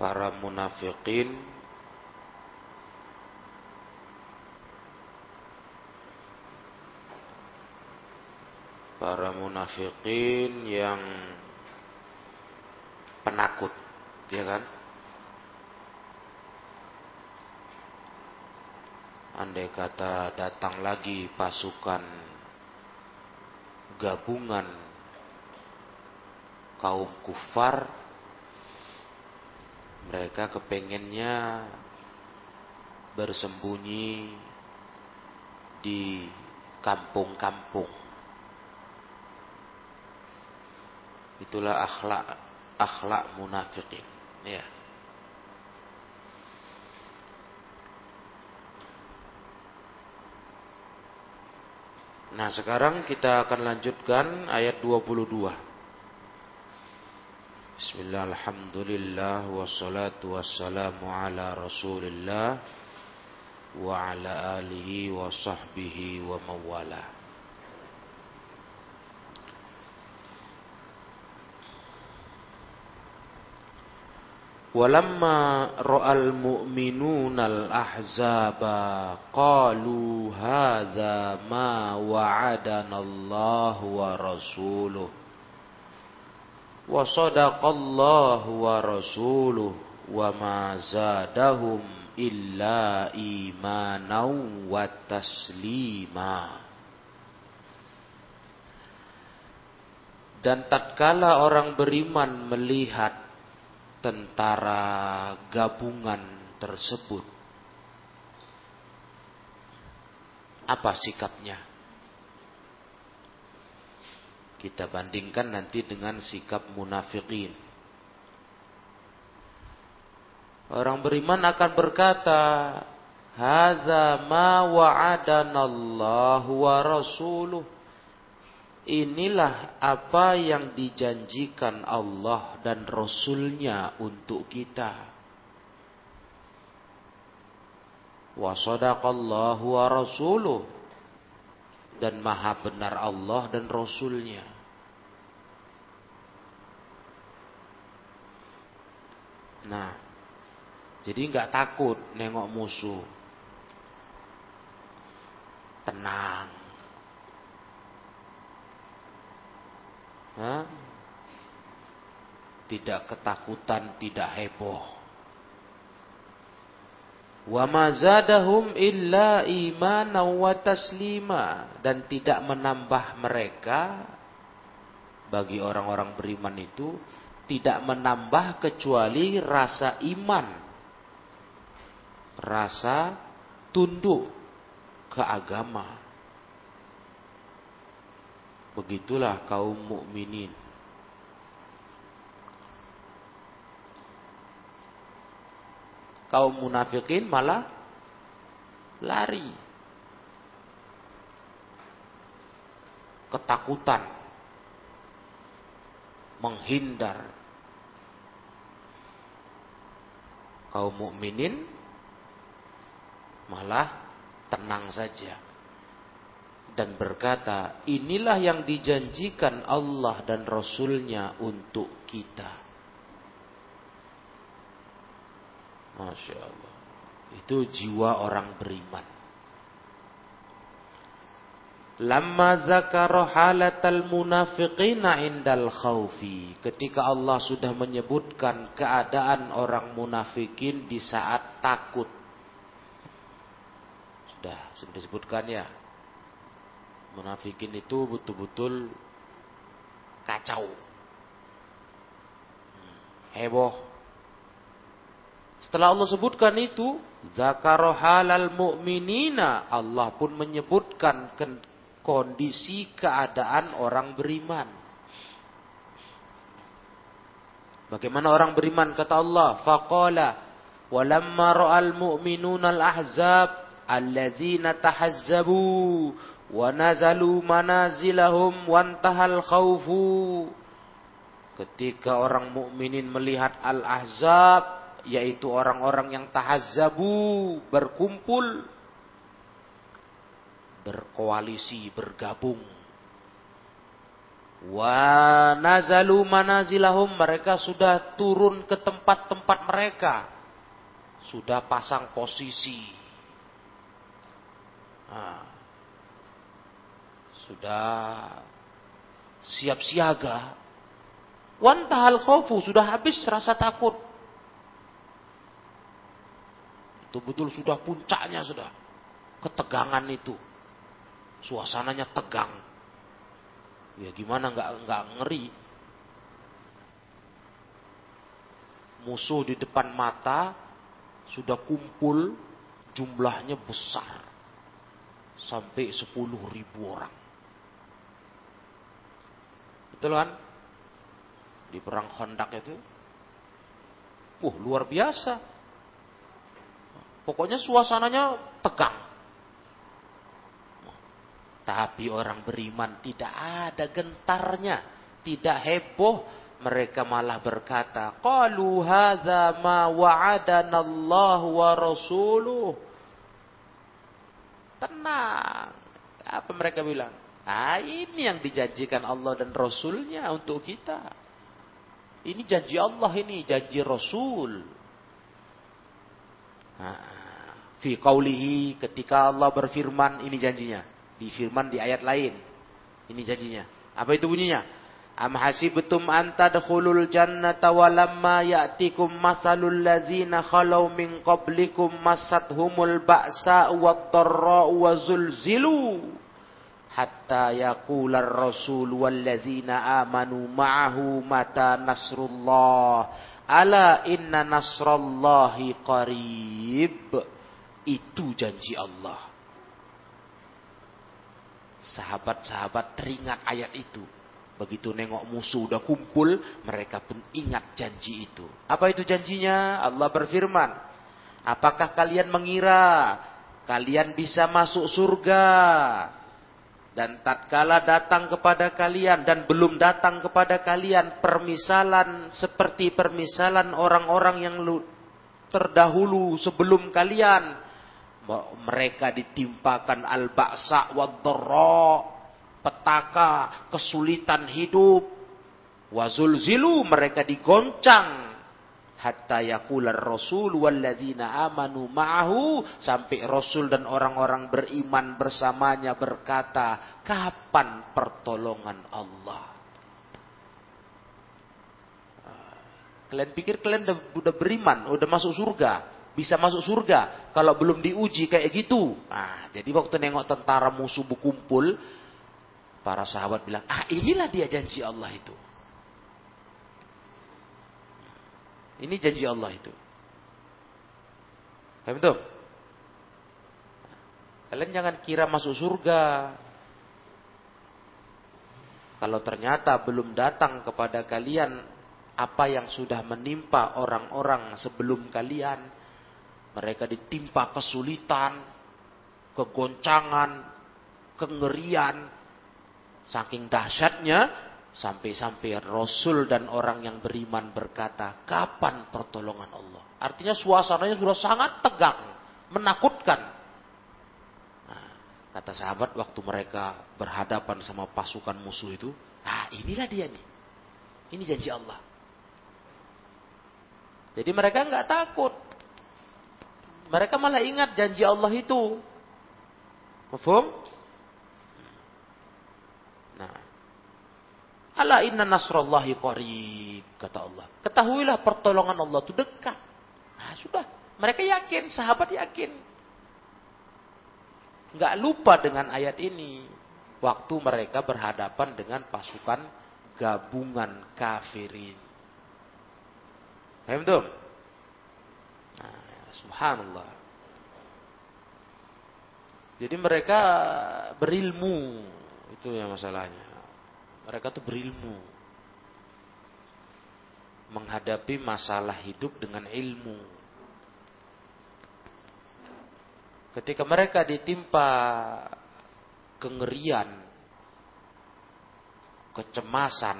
para munafikin para munafikin yang penakut, ya kan? Andai kata datang lagi pasukan gabungan kaum kufar, mereka kepengennya bersembunyi di kampung-kampung Itulah akhlak akhlak munafikin. Ya. Nah, sekarang kita akan lanjutkan ayat 22. Bismillah, alhamdulillah, wassalatu wassalamu ala rasulillah wa ala alihi wa sahbihi wa mawalah. Walamma ra'al mu'minuna al-ahzaba qalu hadza ma wa'adana Allah wa rasuluh wa sadaqallahu wa rasuluh wa ma zadahum illa imanan wa taslima Dan tatkala orang beriman melihat tentara gabungan tersebut. Apa sikapnya? Kita bandingkan nanti dengan sikap munafikin. Orang beriman akan berkata, "Hadza ma wa'adana Allah wa rasuluh." Inilah apa yang dijanjikan Allah dan Rasulnya untuk kita. Wa sadaqallahu wa rasuluh. Dan maha benar Allah dan Rasulnya. Nah, jadi nggak takut nengok musuh. Tenang. Hah? Tidak ketakutan, tidak heboh. Wa mazadahum illa imana wa taslima dan tidak menambah mereka bagi orang-orang beriman itu tidak menambah kecuali rasa iman, rasa tunduk ke agama. Begitulah kaum mukminin. Kaum munafikin malah lari. Ketakutan. Menghindar. Kaum mukminin malah tenang saja dan berkata, inilah yang dijanjikan Allah dan Rasulnya untuk kita. Masya Allah. Itu jiwa orang beriman. Lama zakara halatal munafiqina indal khawfi. Ketika Allah sudah menyebutkan keadaan orang munafikin di saat takut. Sudah, sudah disebutkan ya Munafikin itu betul-betul kacau. Hmm, heboh. Setelah Allah sebutkan itu, zakaro halal mu'minina, Allah pun menyebutkan kondisi keadaan orang beriman. Bagaimana orang beriman kata Allah, faqala walamma ra'al mu'minuna al-ahzab alladzina tahazzabu wa nazalu manazilahum wantahal khawfu ketika orang mukminin melihat al-ahzab yaitu orang-orang yang tahazzabu berkumpul berkoalisi bergabung Wa nazalu manazilahum mereka sudah turun ke tempat-tempat mereka. Sudah pasang posisi. Nah, sudah siap siaga. Wantahal khawfu sudah habis rasa takut. Itu betul sudah puncaknya sudah. Ketegangan itu. Suasananya tegang. Ya gimana nggak nggak ngeri? Musuh di depan mata sudah kumpul jumlahnya besar. Sampai 10 ribu orang. Betul kan? Di perang Khandaq itu. Wah, luar biasa. Pokoknya suasananya tegang. Tapi orang beriman tidak ada gentarnya, tidak heboh. Mereka malah berkata, Qalu hadza ma wa'adana Allah wa rasuluh. Tenang. Apa mereka bilang? Ah, ini yang dijanjikan Allah dan Rasulnya untuk kita. Ini janji Allah ini, janji Rasul. Nah, fi qawlihi ketika Allah berfirman ini janjinya di firman di ayat lain. Ini janjinya. Apa itu bunyinya? Am hasibtum an tadkhulul jannata wa lamma ya'tikum masalul ladzina khalau min qablikum masathumul ba'sa wad-dharra'u wa zulzilu hatta yaqular rasul wal ladzina amanu ma'ahu mata nasrullah ala inna nasrallahi qarib itu janji Allah Sahabat-sahabat teringat ayat itu. Begitu nengok musuh udah kumpul, mereka pun ingat janji itu. Apa itu janjinya? Allah berfirman, Apakah kalian mengira kalian bisa masuk surga? Dan tatkala datang kepada kalian dan belum datang kepada kalian permisalan seperti permisalan orang-orang yang terdahulu sebelum kalian mereka ditimpakan al-ba'sa wa petaka, kesulitan hidup, wazulzilu mereka digoncang. Hatta yakular rasul walladzina amanu ma'ahu sampai rasul dan orang-orang beriman bersamanya berkata kapan pertolongan Allah? Kalian pikir kalian udah, udah beriman udah masuk surga bisa masuk surga kalau belum diuji kayak gitu. Nah, jadi waktu nengok tentara musuh berkumpul, para sahabat bilang, ah inilah dia janji Allah itu. Ini janji Allah itu. Paham itu? Kalian jangan kira masuk surga. Kalau ternyata belum datang kepada kalian apa yang sudah menimpa orang-orang sebelum kalian, mereka ditimpa kesulitan, kegoncangan, kengerian, saking dahsyatnya sampai-sampai Rasul dan orang yang beriman berkata, kapan pertolongan Allah? Artinya suasananya sudah sangat tegang, menakutkan. Nah, kata sahabat waktu mereka berhadapan sama pasukan musuh itu, ah inilah dia nih. Ini janji Allah. Jadi mereka nggak takut. Mereka malah ingat janji Allah itu. Mafhum? Nah. Ala inna nasrallahi qarib kata Allah. Ketahuilah pertolongan Allah itu dekat. Nah, sudah. Mereka yakin, sahabat yakin. Enggak lupa dengan ayat ini. Waktu mereka berhadapan dengan pasukan gabungan kafirin. Paham tuh? Subhanallah. Jadi mereka berilmu. Itu yang masalahnya. Mereka tuh berilmu. Menghadapi masalah hidup dengan ilmu. Ketika mereka ditimpa kengerian, kecemasan,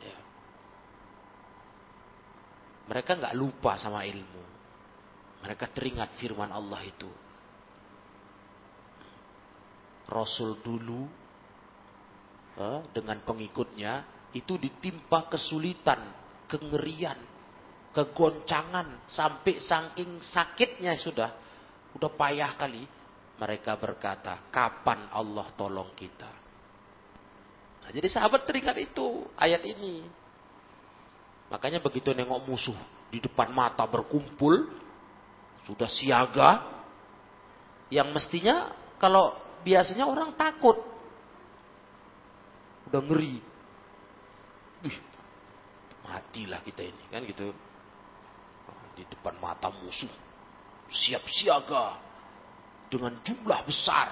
ya, mereka nggak lupa sama ilmu. Mereka teringat firman Allah itu. Rasul dulu eh, dengan pengikutnya itu ditimpa kesulitan, kengerian, kegoncangan sampai saking sakitnya sudah udah payah kali mereka berkata kapan Allah tolong kita nah, jadi sahabat teringat itu ayat ini makanya begitu nengok musuh di depan mata berkumpul sudah siaga yang mestinya kalau biasanya orang takut udah ngeri Wih, matilah kita ini kan gitu di depan mata musuh. Siap siaga dengan jumlah besar.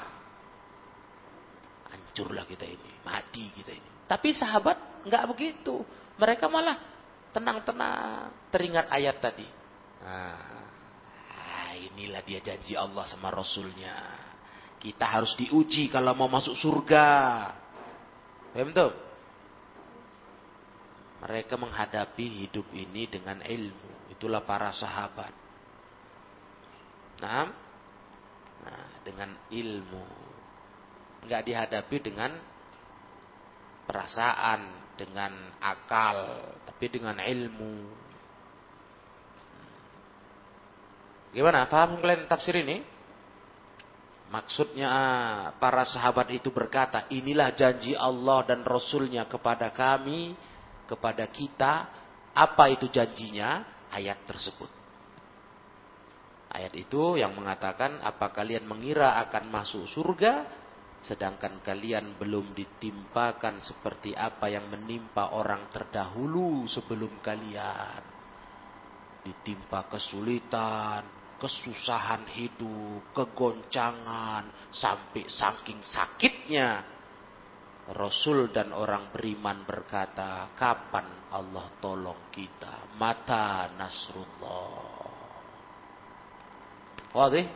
Hancurlah kita ini, mati kita ini. Tapi sahabat nggak begitu. Mereka malah tenang-tenang teringat ayat tadi. Nah, inilah dia janji Allah sama Rasulnya. Kita harus diuji kalau mau masuk surga. Paham tuh? Mereka menghadapi hidup ini dengan ilmu. Itulah para sahabat. Nah, nah dengan ilmu. Enggak dihadapi dengan perasaan, dengan akal, tapi dengan ilmu. Gimana? Paham kalian tafsir ini? Maksudnya para sahabat itu berkata, inilah janji Allah dan Rasulnya kepada kami, kepada kita. Apa itu janjinya? ayat tersebut. Ayat itu yang mengatakan apa kalian mengira akan masuk surga sedangkan kalian belum ditimpakan seperti apa yang menimpa orang terdahulu sebelum kalian. Ditimpa kesulitan, kesusahan hidup, kegoncangan, sampai saking sakitnya Rasul dan orang beriman berkata, kapan Allah tolong kita? Mata Nasrullah. Wadih?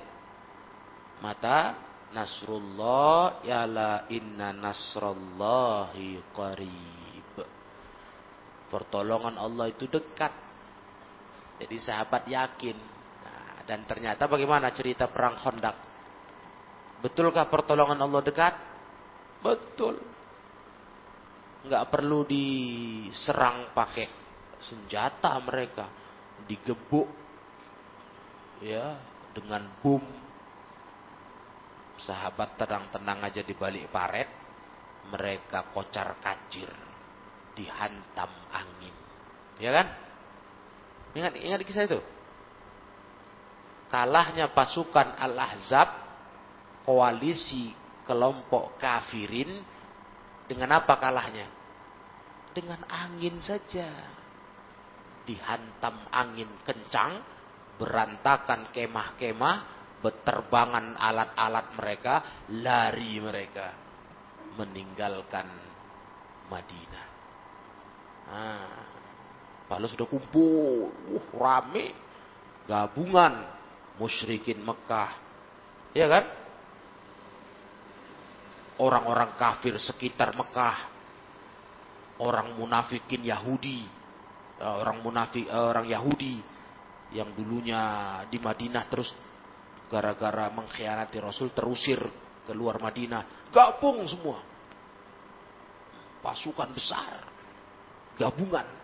Mata Nasrullah yala inna nasrallahi qarib. Pertolongan Allah itu dekat. Jadi sahabat yakin. Dan ternyata bagaimana cerita perang Khandaq? Betulkah pertolongan Allah dekat? Betul. Nggak perlu diserang pakai senjata mereka. Digebuk ya dengan bom. Sahabat tenang-tenang aja di balik paret. Mereka kocar kacir dihantam angin. Ya kan? Ingat ingat kisah itu kalahnya pasukan al-ahzab koalisi kelompok kafirin dengan apa kalahnya? Dengan angin saja. Dihantam angin kencang, berantakan kemah-kemah, berterbangan alat-alat mereka, lari mereka. Meninggalkan Madinah. Nah, sudah kumpul, uh, rame, gabungan musyrikin Mekah. Ya kan? orang-orang kafir sekitar Mekah, orang munafikin Yahudi, eh, orang munafik eh, orang Yahudi yang dulunya di Madinah terus gara-gara mengkhianati Rasul terusir keluar Madinah, gabung semua. Pasukan besar, gabungan.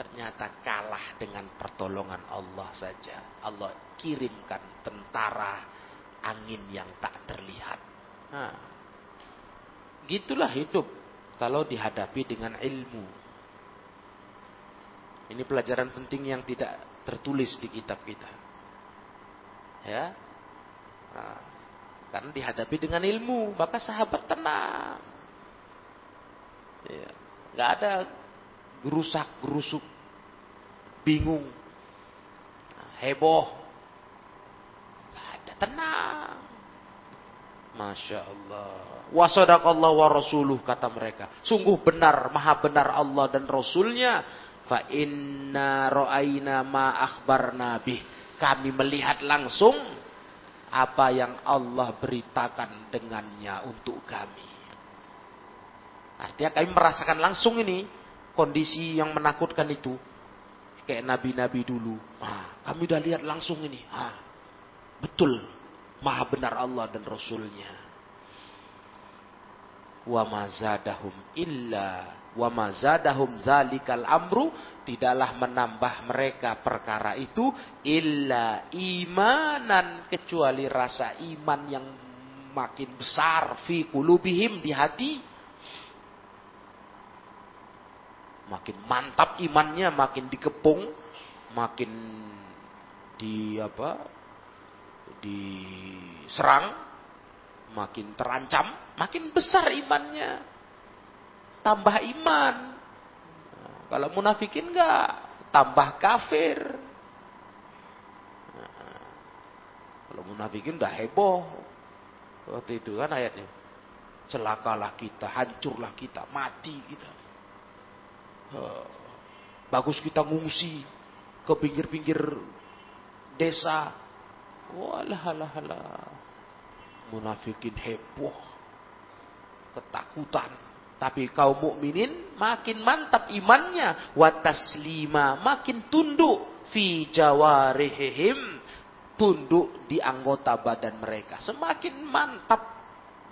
Ternyata kalah dengan pertolongan Allah saja. Allah kirimkan tentara angin yang tak terlihat. Nah, gitulah hidup kalau dihadapi dengan ilmu. Ini pelajaran penting yang tidak tertulis di kitab kita. Ya. Nah, karena dihadapi dengan ilmu, maka sahabat tenang. Ya. Gak ada gerusak gerusuk, bingung, heboh, Tenang. Masya Allah. Wasadakallah wa rasuluh kata mereka. Sungguh benar, maha benar Allah dan Rasulnya. Fa inna ro'ayna ma akhbar nabi. Kami melihat langsung apa yang Allah beritakan dengannya untuk kami. Artinya kami merasakan langsung ini kondisi yang menakutkan itu. Kayak nabi-nabi dulu. Ah, kami udah lihat langsung ini. Ah, Betul. Maha benar Allah dan Rasulnya. wa mazadahum illa wa mazadahum zalikal amru tidaklah menambah mereka perkara itu illa imanan kecuali rasa iman yang makin besar fi kulubihim di hati makin mantap imannya makin dikepung makin di apa diserang makin terancam, makin besar imannya. Tambah iman. Kalau munafikin enggak, tambah kafir. Kalau munafikin udah heboh. Waktu itu kan ayatnya. Celakalah kita, hancurlah kita, mati kita. Bagus kita ngungsi ke pinggir-pinggir desa. Walah, halah, halah munafikin heboh, ketakutan. Tapi kaum mukminin makin mantap imannya, wataslima makin tunduk fi jawarihim, tunduk di anggota badan mereka. Semakin mantap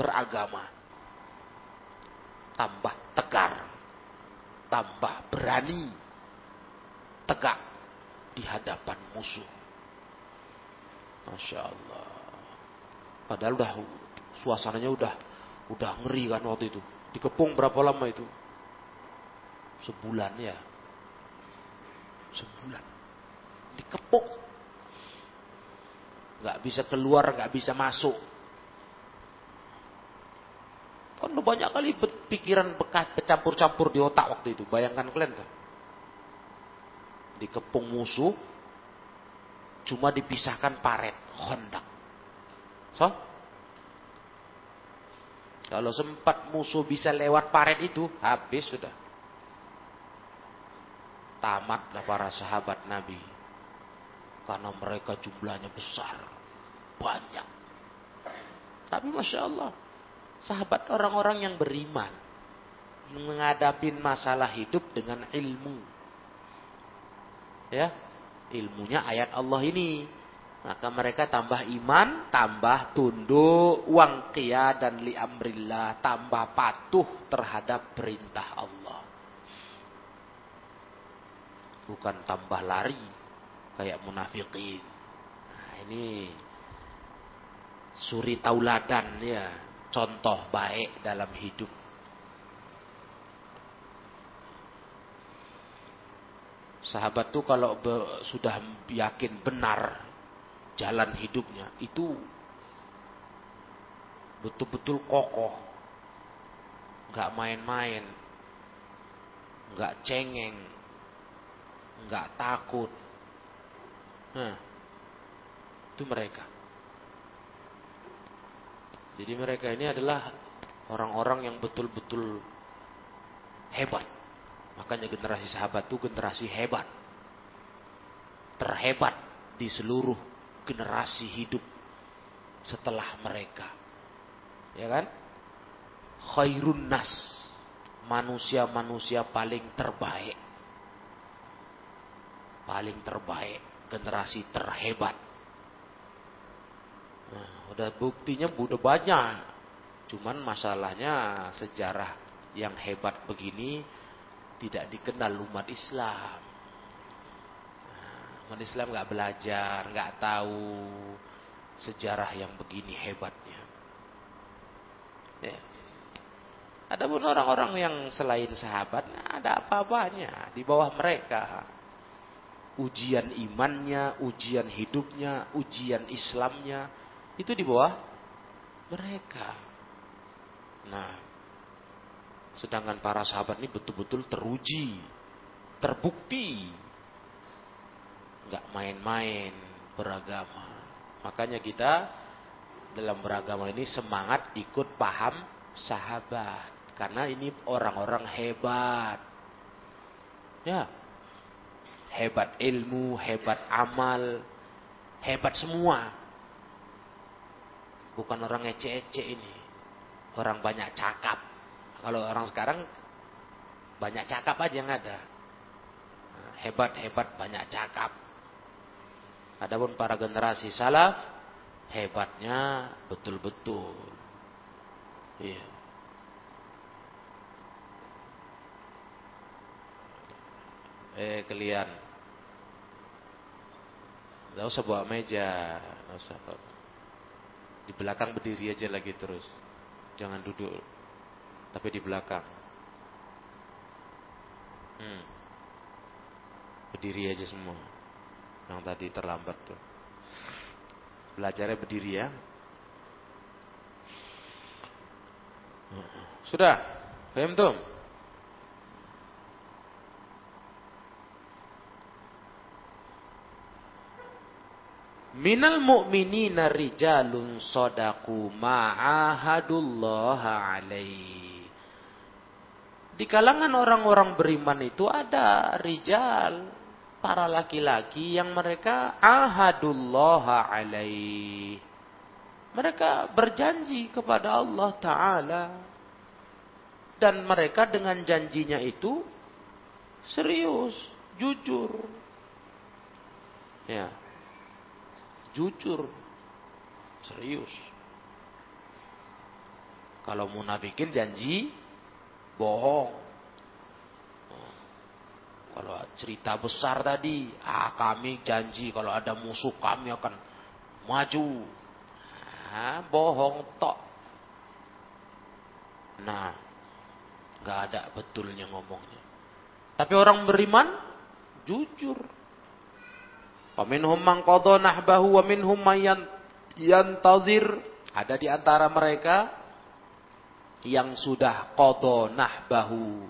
beragama. Tambah tegar, tambah berani, tegak di hadapan musuh. Masya Allah. Padahal udah suasananya udah udah ngeri kan waktu itu. Dikepung berapa lama itu? Sebulan ya. Sebulan. Dikepung. Gak bisa keluar, gak bisa masuk. Kan banyak kali pikiran bekas bercampur-campur di otak waktu itu. Bayangkan kalian kan. Dikepung musuh, cuma dipisahkan paret, hondak. So? Kalau sempat musuh bisa lewat paret itu, habis sudah. Tamatlah para sahabat Nabi. Karena mereka jumlahnya besar. Banyak. Tapi Masya Allah. Sahabat orang-orang yang beriman. Menghadapi masalah hidup dengan ilmu. Ya, ilmunya ayat Allah ini. Maka mereka tambah iman, tambah tunduk, uang kia dan li amrillah, tambah patuh terhadap perintah Allah. Bukan tambah lari kayak munafikin. Nah, ini suri tauladan ya, contoh baik dalam hidup. Sahabat tuh kalau sudah yakin benar jalan hidupnya itu betul-betul kokoh. Nggak main-main. Nggak cengeng. Nggak takut. Nah, itu mereka. Jadi mereka ini adalah orang-orang yang betul-betul hebat. Makanya generasi sahabat itu generasi hebat. Terhebat di seluruh generasi hidup setelah mereka. Ya kan? Khairun nas. Manusia-manusia paling terbaik. Paling terbaik. Generasi terhebat. Nah, udah buktinya udah banyak. Cuman masalahnya sejarah yang hebat begini tidak dikenal umat Islam. Umat Islam nggak belajar, nggak tahu sejarah yang begini hebatnya. Ya. pun orang-orang yang selain sahabat, ada apa-apanya di bawah mereka. Ujian imannya, ujian hidupnya, ujian Islamnya, itu di bawah mereka. Nah, sedangkan para sahabat ini betul-betul teruji, terbukti nggak main-main beragama. Makanya kita dalam beragama ini semangat ikut paham sahabat. Karena ini orang-orang hebat. Ya. Hebat ilmu, hebat amal, hebat semua. Bukan orang ece-ece ini. Orang banyak cakap. Kalau orang sekarang banyak cakap aja yang ada. Hebat-hebat banyak cakap. Adapun para generasi salaf hebatnya betul-betul. Iya. Eh kalian. Enggak usah bawa meja, enggak usah. Di belakang berdiri aja lagi terus. Jangan duduk. Tapi di belakang. Hmm. Berdiri aja semua. Yang tadi terlambat tuh. Belajarnya berdiri ya. Sudah? Paham tuh? Minal mu'minina rijalun sodaku ma'ahadullah alaih. Di kalangan orang-orang beriman itu ada rijal, para laki-laki yang mereka ahadullah alaih. Mereka berjanji kepada Allah Ta'ala. Dan mereka dengan janjinya itu serius, jujur. Ya, jujur, serius. Kalau munafikin janji bohong. Kalau cerita besar tadi, ah kami janji kalau ada musuh kami akan maju. Nah, bohong tok. Nah, nggak ada betulnya ngomongnya. Tapi orang beriman jujur. Wa minhum man qadha nahbahu wa minhum man yantazir. Ada di antara mereka yang sudah qadha nahbahu.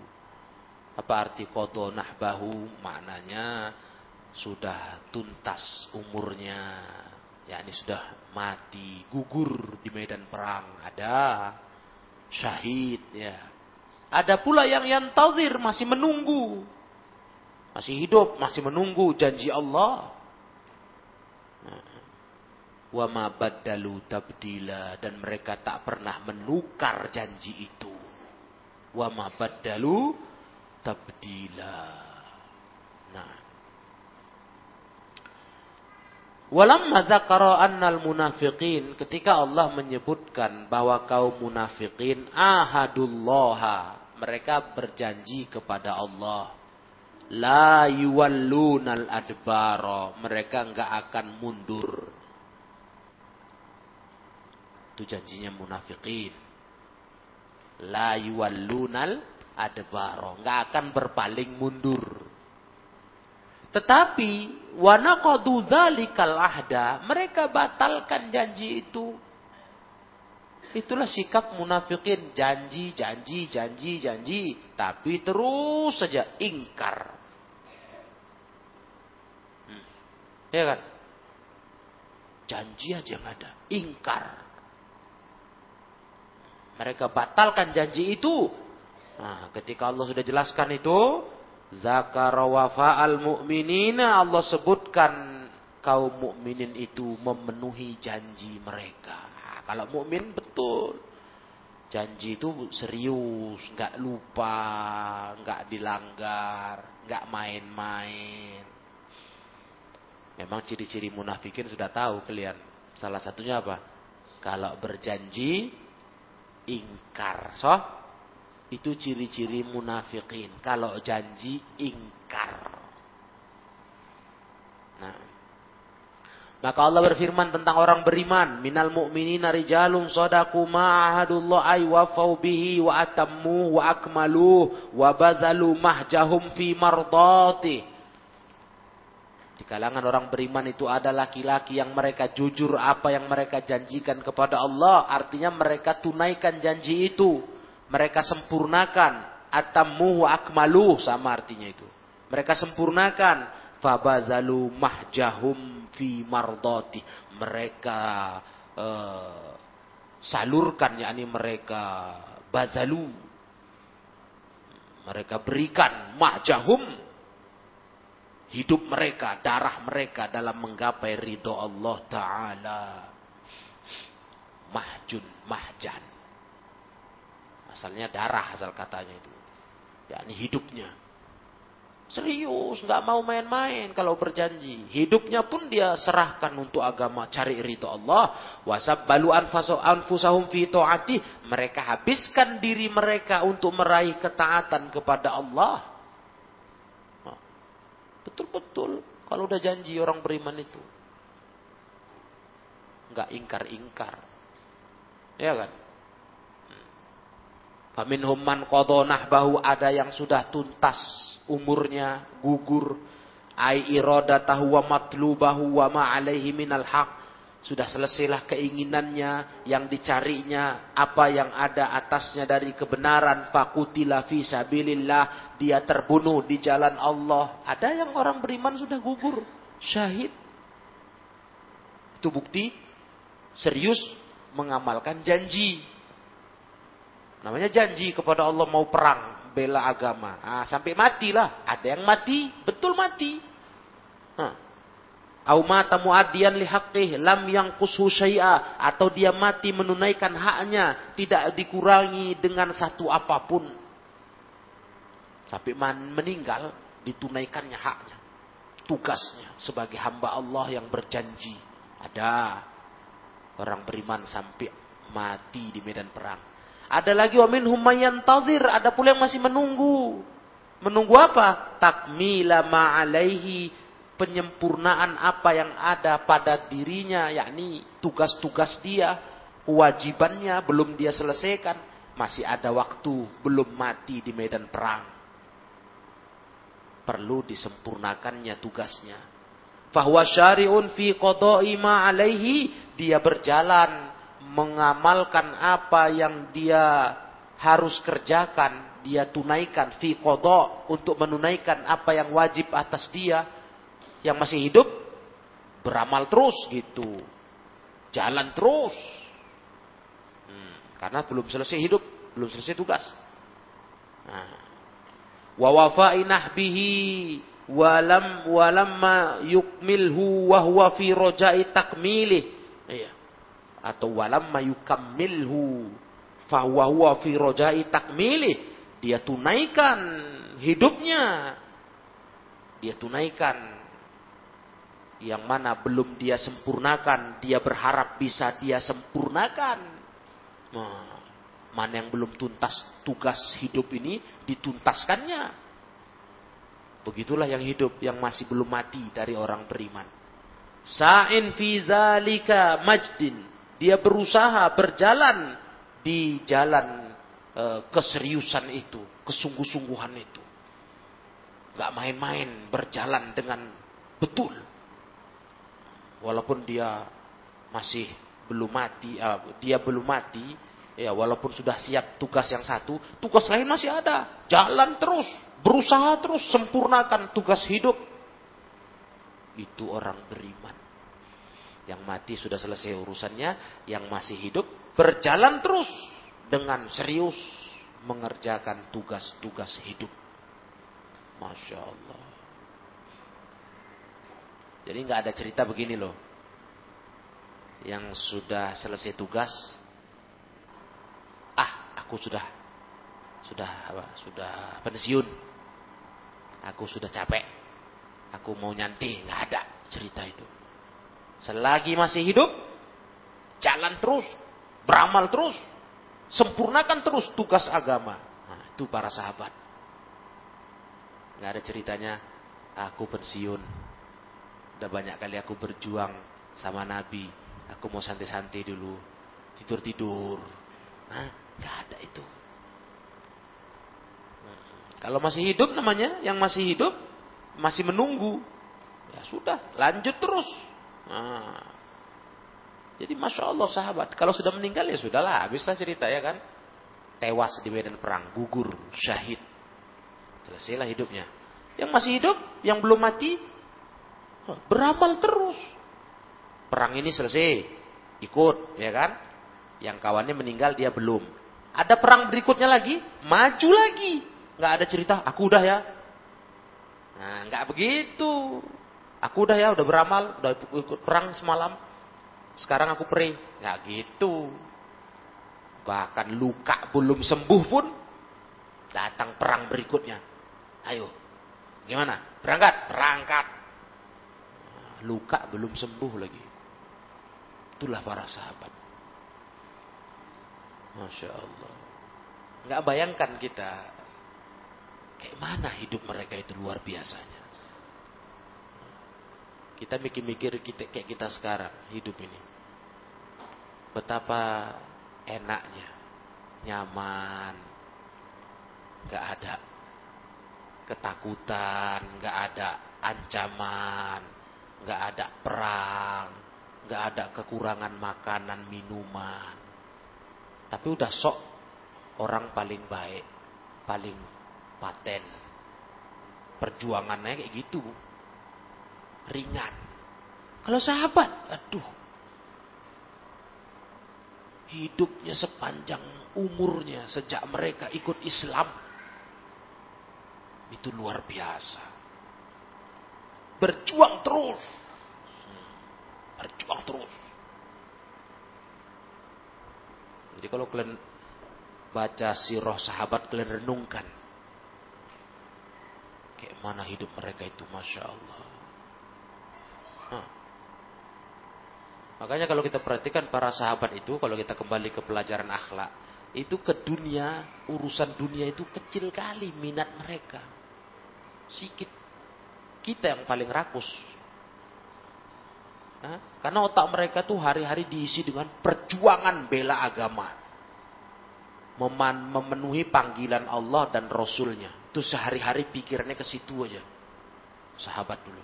Apa arti qadha nahbahu? Maknanya sudah tuntas umurnya. Ya ini sudah mati, gugur di medan perang. Ada syahid ya. Ada pula yang yantazir masih menunggu. Masih hidup, masih menunggu janji Allah wa ma baddalu tabdila dan mereka tak pernah menukar janji itu. Wa ma baddalu tabdila. Nah. Walamma dzakara annal munafiqin ketika Allah menyebutkan bahwa kaum munafikin ahadullah mereka berjanji kepada Allah la yuwallunal adbara mereka enggak akan mundur itu janjinya munafikin. La yuwallunal adbaro. Nggak akan berpaling mundur. Tetapi wanaqadu dzalikal ahda, mereka batalkan janji itu. Itulah sikap munafikin, janji, janji, janji, janji, tapi terus saja ingkar. Hmm. Ya kan? Janji aja nggak ada, ingkar. Mereka batalkan janji itu. Nah, ketika Allah sudah jelaskan itu, zakara wafa'al mu'minina Allah sebutkan kaum mukminin itu memenuhi janji mereka. Kalau mukmin betul. Janji itu serius, nggak lupa, nggak dilanggar, nggak main-main. Memang ciri-ciri munafikin sudah tahu kalian. Salah satunya apa? Kalau berjanji ingkar. So, itu ciri-ciri munafikin. Kalau janji ingkar. Nah. Maka Allah berfirman tentang orang beriman, minal mu'minina rijalun sadaku ma'ahadullah ay wafau bihi wa atammu wa akmalu wa bazalu mahjahum fi mardati di kalangan orang beriman itu ada laki-laki yang mereka jujur apa yang mereka janjikan kepada Allah. Artinya mereka tunaikan janji itu. Mereka sempurnakan. Atamu wa akmalu sama artinya itu. Mereka sempurnakan. Fabazalu mahjahum fi mardati. Mereka uh, salurkan yakni mereka bazalu. Mereka berikan mahjahum hidup mereka, darah mereka dalam menggapai ridho Allah Ta'ala. Mahjun, mahjan. Asalnya darah asal katanya itu. yakni hidupnya. Serius, nggak mau main-main kalau berjanji. Hidupnya pun dia serahkan untuk agama, cari ridho Allah. Wasab balu anfusahum fi ta'ati. Mereka habiskan diri mereka untuk meraih ketaatan kepada Allah Betul-betul. Kalau udah janji orang beriman itu. Enggak ingkar-ingkar. Ya kan? Faminhum man qadha bahu ada yang sudah tuntas umurnya, gugur. Ai iradatahu wa matlubahu wa ma alaihi minal haq. Sudah selesailah keinginannya, yang dicarinya, apa yang ada atasnya dari kebenaran. Fakutila fi sabilillah. Dia terbunuh di jalan Allah. Ada yang orang beriman sudah gugur. Syahid. Itu bukti serius mengamalkan janji. Namanya janji kepada Allah mau perang, bela agama. Ah, sampai matilah. Ada yang mati, betul mati. Au mata muaddiyan li haqqih lam yang syai'a atau dia mati menunaikan haknya tidak dikurangi dengan satu apa pun. Sampai meninggal ditunaikannya haknya. Tugasnya sebagai hamba Allah yang berjanji. Ada orang beriman sampai mati di medan perang. Ada lagi wa minhum tazir, ada pula yang masih menunggu. Menunggu apa? Takmila ma'alaihi penyempurnaan apa yang ada pada dirinya, yakni tugas-tugas dia, kewajibannya belum dia selesaikan, masih ada waktu, belum mati di medan perang. Perlu disempurnakannya tugasnya. Fahuwa syari'un fi qada'i ma alaihi, dia berjalan mengamalkan apa yang dia harus kerjakan, dia tunaikan fi qada untuk menunaikan apa yang wajib atas dia yang masih hidup beramal terus gitu. Jalan terus. Hmm, karena belum selesai hidup, belum selesai tugas. Nah. Wa wafa'i nahbihi walam walamma yukmilhu wa huwa fi roja'i takmilih. Iya. Atau walamma yukammilhu fa huwa fi roja'i takmilih. Dia tunaikan hidupnya. Dia tunaikan yang mana belum dia sempurnakan, dia berharap bisa dia sempurnakan. Nah, mana yang belum tuntas tugas hidup ini dituntaskannya. Begitulah yang hidup yang masih belum mati dari orang beriman. Sa'in fi majdin. Dia berusaha berjalan di jalan e, keseriusan itu, kesungguh-sungguhan itu. Gak main-main berjalan dengan betul walaupun dia masih belum mati, uh, dia belum mati, ya walaupun sudah siap tugas yang satu, tugas lain masih ada. Jalan terus, berusaha terus sempurnakan tugas hidup. Itu orang beriman. Yang mati sudah selesai urusannya, yang masih hidup berjalan terus dengan serius mengerjakan tugas-tugas hidup. Masya Allah. Jadi nggak ada cerita begini loh. Yang sudah selesai tugas, ah aku sudah sudah apa? Sudah pensiun. Aku sudah capek. Aku mau nyanti, nggak ada cerita itu. Selagi masih hidup, jalan terus, beramal terus, sempurnakan terus tugas agama. Nah, itu para sahabat. Nggak ada ceritanya, aku pensiun, Udah banyak kali aku berjuang sama Nabi. Aku mau santai-santai dulu. Tidur-tidur. Nah, gak ada itu. Kalau masih hidup namanya, yang masih hidup, masih menunggu. Ya sudah, lanjut terus. Nah, jadi Masya Allah sahabat, kalau sudah meninggal ya sudahlah, habislah cerita ya kan. Tewas di medan perang, gugur, syahid. Selesailah hidupnya. Yang masih hidup, yang belum mati, Beramal terus. Perang ini selesai. Ikut, ya kan? Yang kawannya meninggal dia belum. Ada perang berikutnya lagi, maju lagi. Nggak ada cerita, aku udah ya. Nah, nggak begitu. Aku udah ya, udah beramal, udah ikut perang semalam. Sekarang aku pray. Nggak gitu. Bahkan luka belum sembuh pun, datang perang berikutnya. Ayo, gimana? Berangkat? Berangkat luka belum sembuh lagi. Itulah para sahabat. Masya Allah. Nggak bayangkan kita kayak mana hidup mereka itu luar biasanya. Kita mikir-mikir kita kayak kita sekarang hidup ini. Betapa enaknya, nyaman, nggak ada ketakutan, nggak ada ancaman, nggak ada perang, nggak ada kekurangan makanan minuman. Tapi udah sok orang paling baik, paling paten. Perjuangannya kayak gitu. Ringan. Kalau sahabat, aduh. Hidupnya sepanjang umurnya sejak mereka ikut Islam. Itu luar biasa. Berjuang terus. Berjuang terus. Jadi kalau kalian baca sirah sahabat, kalian renungkan. Kayak mana hidup mereka itu, Masya Allah. Nah. Makanya kalau kita perhatikan para sahabat itu, kalau kita kembali ke pelajaran akhlak, itu ke dunia, urusan dunia itu kecil kali minat mereka. Sikit. Kita yang paling rakus. Nah, karena otak mereka tuh hari-hari diisi dengan perjuangan bela agama. Memenuhi panggilan Allah dan Rasulnya. Itu sehari-hari pikirannya ke situ aja. Sahabat dulu.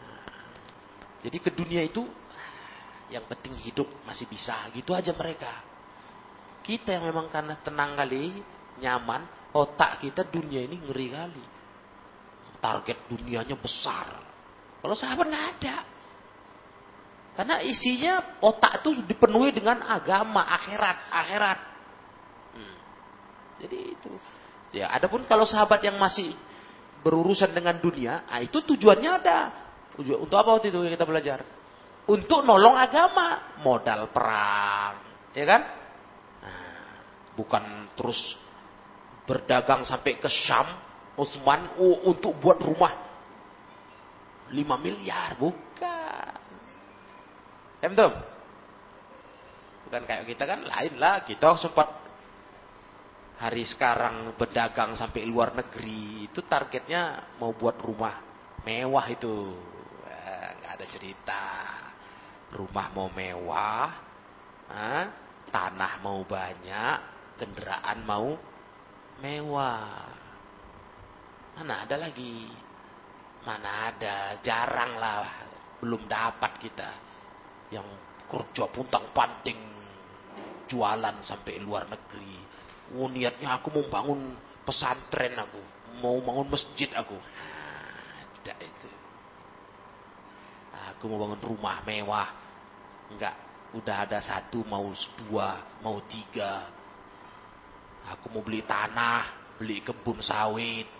Nah, jadi ke dunia itu yang penting hidup masih bisa. Gitu aja mereka. Kita yang memang karena tenang kali, nyaman, otak kita dunia ini ngeri kali. Target dunianya besar kalau sahabat nggak ada. Karena isinya otak itu dipenuhi dengan agama, akhirat, akhirat. Hmm. Jadi itu. Ya, adapun kalau sahabat yang masih berurusan dengan dunia, ah itu tujuannya ada. Untuk apa waktu itu kita belajar? Untuk nolong agama, modal perang, ya kan? Nah, bukan terus berdagang sampai ke Syam, Utsman oh, untuk buat rumah 5 miliar, bukan. Ya betul? Bukan kayak kita kan lain lah. Kita sempat hari sekarang berdagang sampai luar negeri. Itu targetnya mau buat rumah mewah itu. Cerita. Rumah mau mewah. Eh, tanah mau banyak. Kendaraan mau mewah. Mana ada lagi Mana ada, jarang lah. Belum dapat kita. Yang kerja puntang panting. Jualan sampai luar negeri. Oh niatnya aku mau bangun pesantren aku. Mau bangun masjid aku. Tidak itu. Aku mau bangun rumah mewah. Enggak. Udah ada satu, mau dua, mau tiga. Aku mau beli tanah, beli kebun sawit,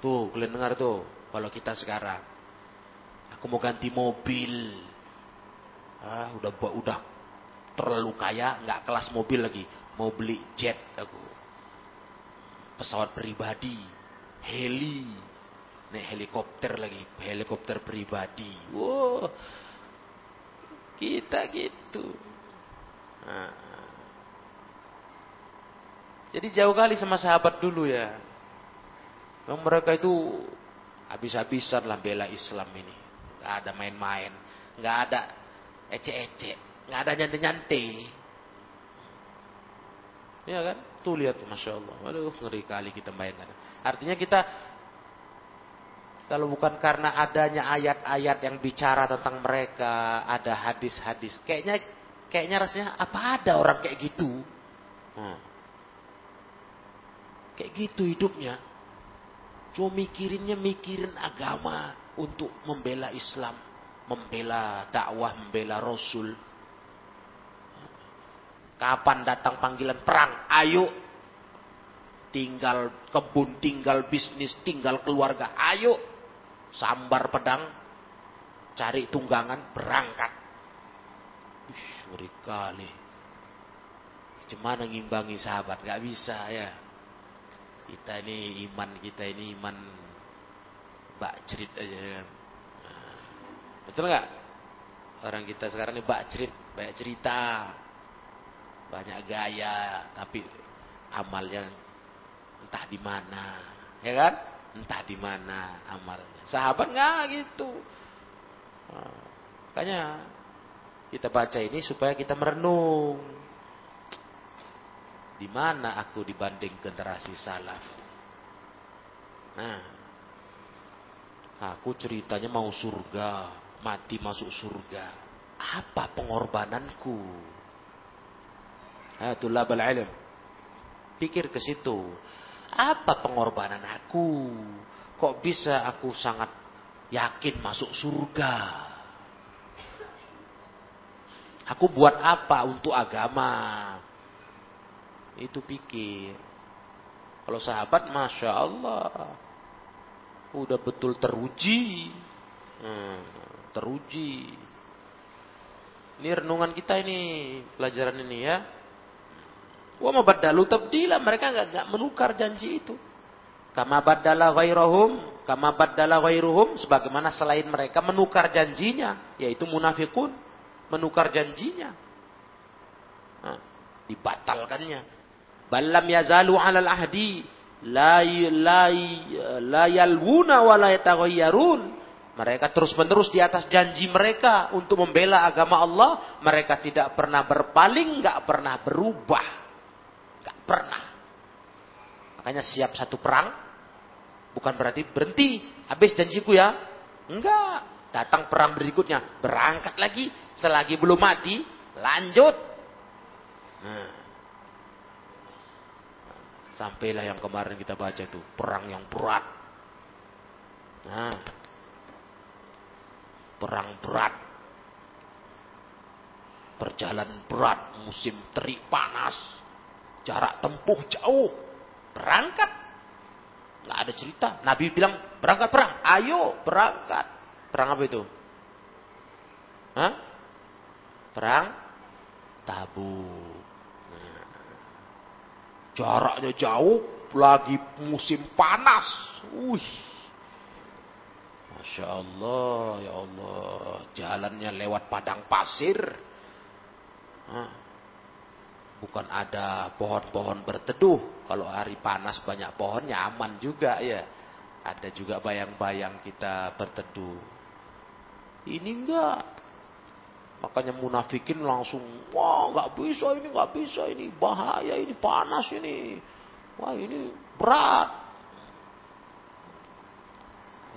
Tuh, kalian dengar tuh. Kalau kita sekarang. Aku mau ganti mobil. Ah, udah udah terlalu kaya, nggak kelas mobil lagi. Mau beli jet aku. Pesawat pribadi, heli. Nih helikopter lagi, helikopter pribadi. Wow. Kita gitu. Nah. Jadi jauh kali sama sahabat dulu ya. Memang mereka itu habis-habisan lah bela Islam ini. Gak ada main-main. Gak ada ecek-ecek. Gak ada nyante-nyante. Ya kan? Tuh lihat Masya Allah. Waduh ngeri kali kita bayangkan. Artinya kita kalau bukan karena adanya ayat-ayat yang bicara tentang mereka, ada hadis-hadis, kayaknya kayaknya rasanya apa ada orang kayak gitu? Hmm. Kayak gitu hidupnya. Cuma mikirinnya mikirin agama untuk membela Islam, membela dakwah, membela Rasul. Kapan datang panggilan perang? Ayo. Tinggal kebun, tinggal bisnis, tinggal keluarga. Ayo. Sambar pedang, cari tunggangan, berangkat. Wih, kali. Gimana ngimbangi sahabat? Gak bisa ya. Kita ini iman kita ini iman bak cerit aja kan. Nah, betul nggak? Orang kita sekarang ini bak cerit, banyak cerita, banyak gaya, tapi amalnya entah di mana, ya kan? Entah di mana amalnya. Sahabat nggak gitu. Nah, makanya kita baca ini supaya kita merenung. Di mana aku dibanding generasi salaf? Nah, aku ceritanya mau surga, mati masuk surga. Apa pengorbananku? Itulah bal ilm. Pikir ke situ. Apa pengorbanan aku? Kok bisa aku sangat yakin masuk surga? Aku buat apa untuk agama? Itu pikir. Kalau sahabat, masya Allah, udah betul teruji, hmm, teruji. Ini renungan kita ini, pelajaran ini ya. Wa mabaddalu tabdila. Mereka enggak, enggak menukar janji itu. Kama baddala ghairahum. Kama baddala ghairuhum. Sebagaimana selain mereka menukar janjinya. Yaitu munafikun. Menukar janjinya. Nah, dibatalkannya. Balam yazalu alal ahdi. La, la, la yalwuna wa la. Mereka terus-menerus di atas janji mereka untuk membela agama Allah. Mereka tidak pernah berpaling, nggak pernah berubah. Pernah. Makanya siap satu perang, bukan berarti berhenti. Habis janjiku ya. Enggak. Datang perang berikutnya. Berangkat lagi. Selagi belum mati, lanjut. Nah. Sampailah yang kemarin kita baca itu. Perang yang berat. Nah. Perang berat. Perjalanan berat. Musim terik panas Jarak tempuh jauh. Berangkat. Nggak ada cerita. Nabi bilang, berangkat perang. Ayo, berangkat. Perang apa itu? Hah? Perang tabu. Nah. Jaraknya jauh, lagi musim panas. Wih. Masya Allah, ya Allah. Jalannya lewat padang pasir. Hah? Bukan ada pohon-pohon berteduh. Kalau hari panas banyak pohon nyaman juga ya. Ada juga bayang-bayang kita berteduh. Ini enggak. Makanya munafikin langsung, wah nggak bisa ini, nggak bisa ini, bahaya ini, panas ini. Wah ini berat.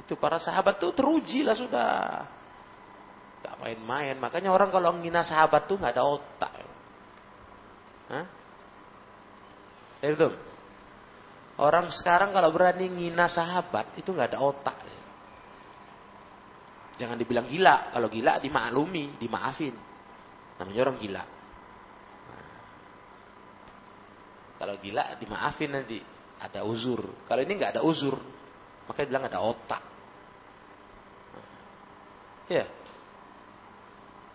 Itu para sahabat tuh teruji lah sudah. Gak main-main. Makanya orang kalau ngina sahabat tuh nggak ada otak. Hah? Itu. Orang sekarang kalau berani ngina sahabat itu nggak ada otak. Jangan dibilang gila. Kalau gila dimaklumi, dimaafin. Namanya orang gila. Nah. Kalau gila dimaafin nanti. Ada uzur. Kalau ini nggak ada uzur. Makanya bilang ada otak. Ya.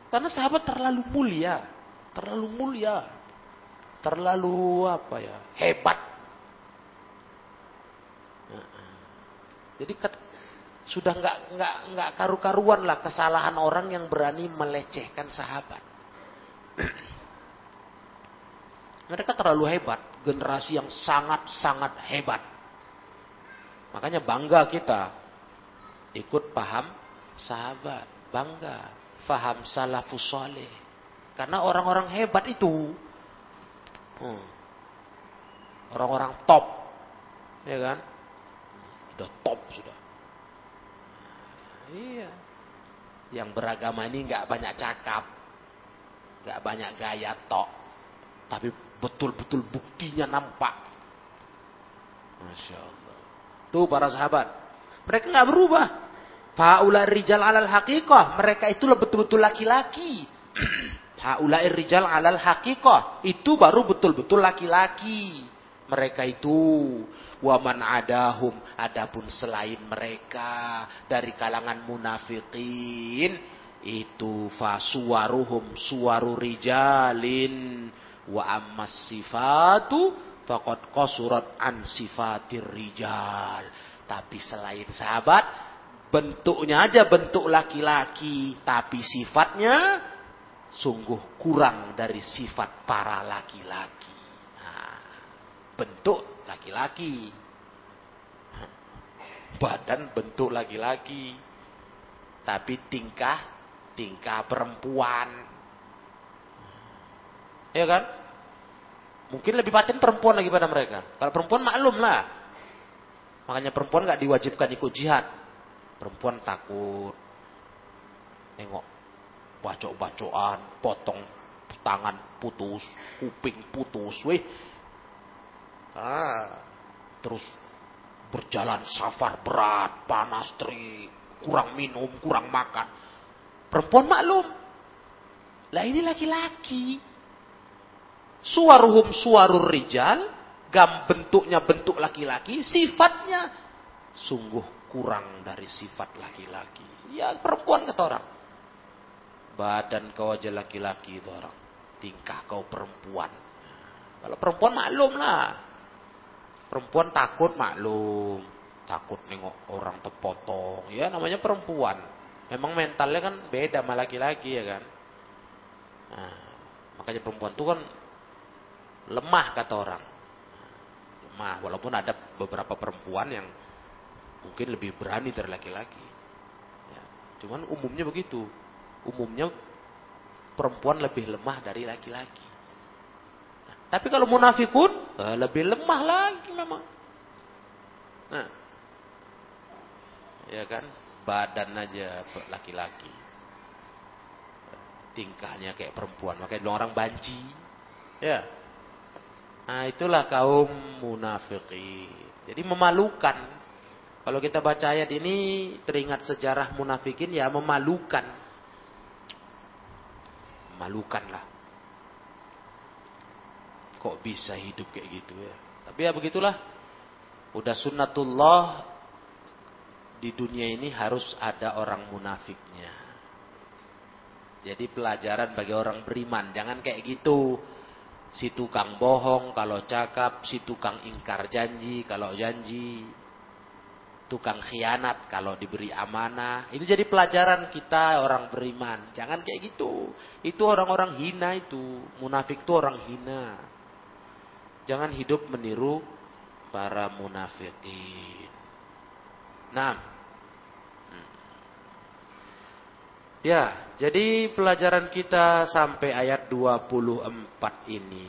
Karena sahabat terlalu mulia. Terlalu mulia terlalu apa ya hebat. Jadi sudah nggak nggak nggak karu-karuan lah kesalahan orang yang berani melecehkan sahabat. Mereka terlalu hebat, generasi yang sangat-sangat hebat. Makanya bangga kita ikut paham sahabat, bangga paham salafus saleh. Karena orang-orang hebat itu Hmm. Orang-orang top. Ya kan? Sudah top sudah. Nah, iya. Yang beragama ini nggak banyak cakap. nggak banyak gaya tok. Tapi betul-betul buktinya nampak. Masya Allah. Tuh para sahabat. Mereka nggak berubah. Fa'ula rijal alal haqiqah. Mereka itu betul-betul laki-laki. Haulair rijal alal hakikoh. Itu baru betul-betul laki-laki. Mereka itu. Waman adahum. Adapun selain mereka. Dari kalangan munafikin. Itu fasuwaruhum suwaru rijalin. Wa ammas sifatu. Fakot kosurat an sifatir rijal. Tapi selain sahabat. Bentuknya aja bentuk laki-laki. Tapi sifatnya sungguh kurang dari sifat para laki-laki. Nah, bentuk laki-laki. Badan bentuk laki-laki. Tapi tingkah, tingkah perempuan. Ya kan? Mungkin lebih paten perempuan lagi pada mereka. Kalau perempuan maklum lah. Makanya perempuan nggak diwajibkan ikut jihad. Perempuan takut. Nengok bacok-bacokan, potong tangan putus, kuping putus, wih. Ah, terus berjalan safar berat, panas terik, kurang minum, kurang makan. Perempuan maklum. Lah ini laki-laki. Suaruhum suarur rijal, gam bentuknya bentuk laki-laki, sifatnya sungguh kurang dari sifat laki-laki. Ya perempuan kata orang. Badan kau aja laki-laki itu orang. Tingkah kau perempuan. Kalau perempuan maklum lah. Perempuan takut maklum. Takut nengok orang terpotong. Ya namanya perempuan. Memang mentalnya kan beda sama laki-laki ya kan. Nah, makanya perempuan itu kan lemah kata orang. Lemah. Walaupun ada beberapa perempuan yang mungkin lebih berani dari laki-laki. Ya, cuman umumnya begitu. Umumnya perempuan lebih lemah dari laki-laki. Tapi kalau munafikun eh, lebih lemah lagi memang. Nah, ya kan, badan aja laki-laki, tingkahnya kayak perempuan, makanya orang banci, ya. Nah itulah kaum munafikin. Jadi memalukan. Kalau kita baca ayat ini teringat sejarah munafikin ya memalukan. Memalukan lah. Kok bisa hidup kayak gitu ya? Tapi ya begitulah. Udah sunnatullah di dunia ini harus ada orang munafiknya. Jadi pelajaran bagi orang beriman. Jangan kayak gitu. Si tukang bohong kalau cakap, si tukang ingkar janji kalau janji. Tukang khianat kalau diberi amanah. Itu jadi pelajaran kita orang beriman. Jangan kayak gitu. Itu orang-orang hina itu. Munafik itu orang hina. Jangan hidup meniru para munafikin. Nah, hmm. ya, jadi pelajaran kita sampai ayat 24 ini.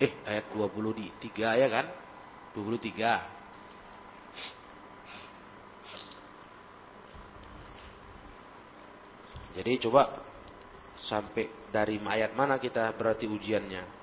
Eh, ayat 23 ya kan? 23. Jadi coba sampai dari ayat mana kita berarti ujiannya.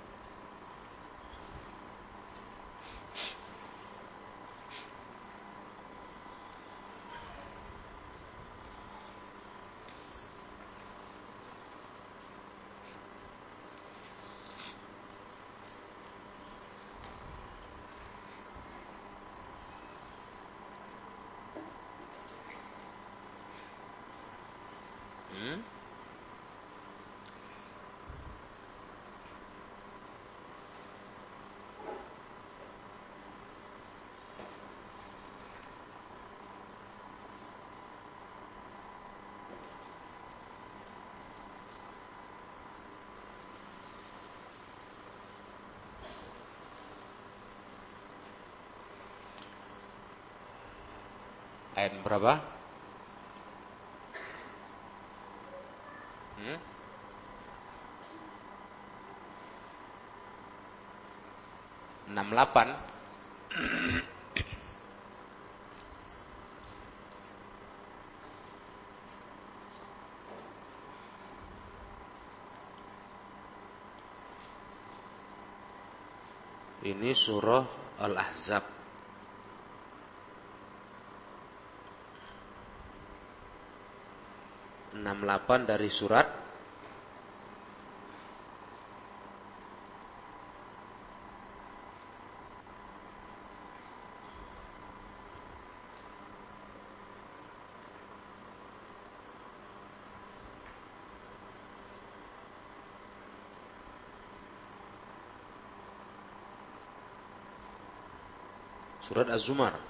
Ayat berapa? Hmm? Enam delapan. Ini surah Al-Ahzab 68 dari surat Surat Az-Zumar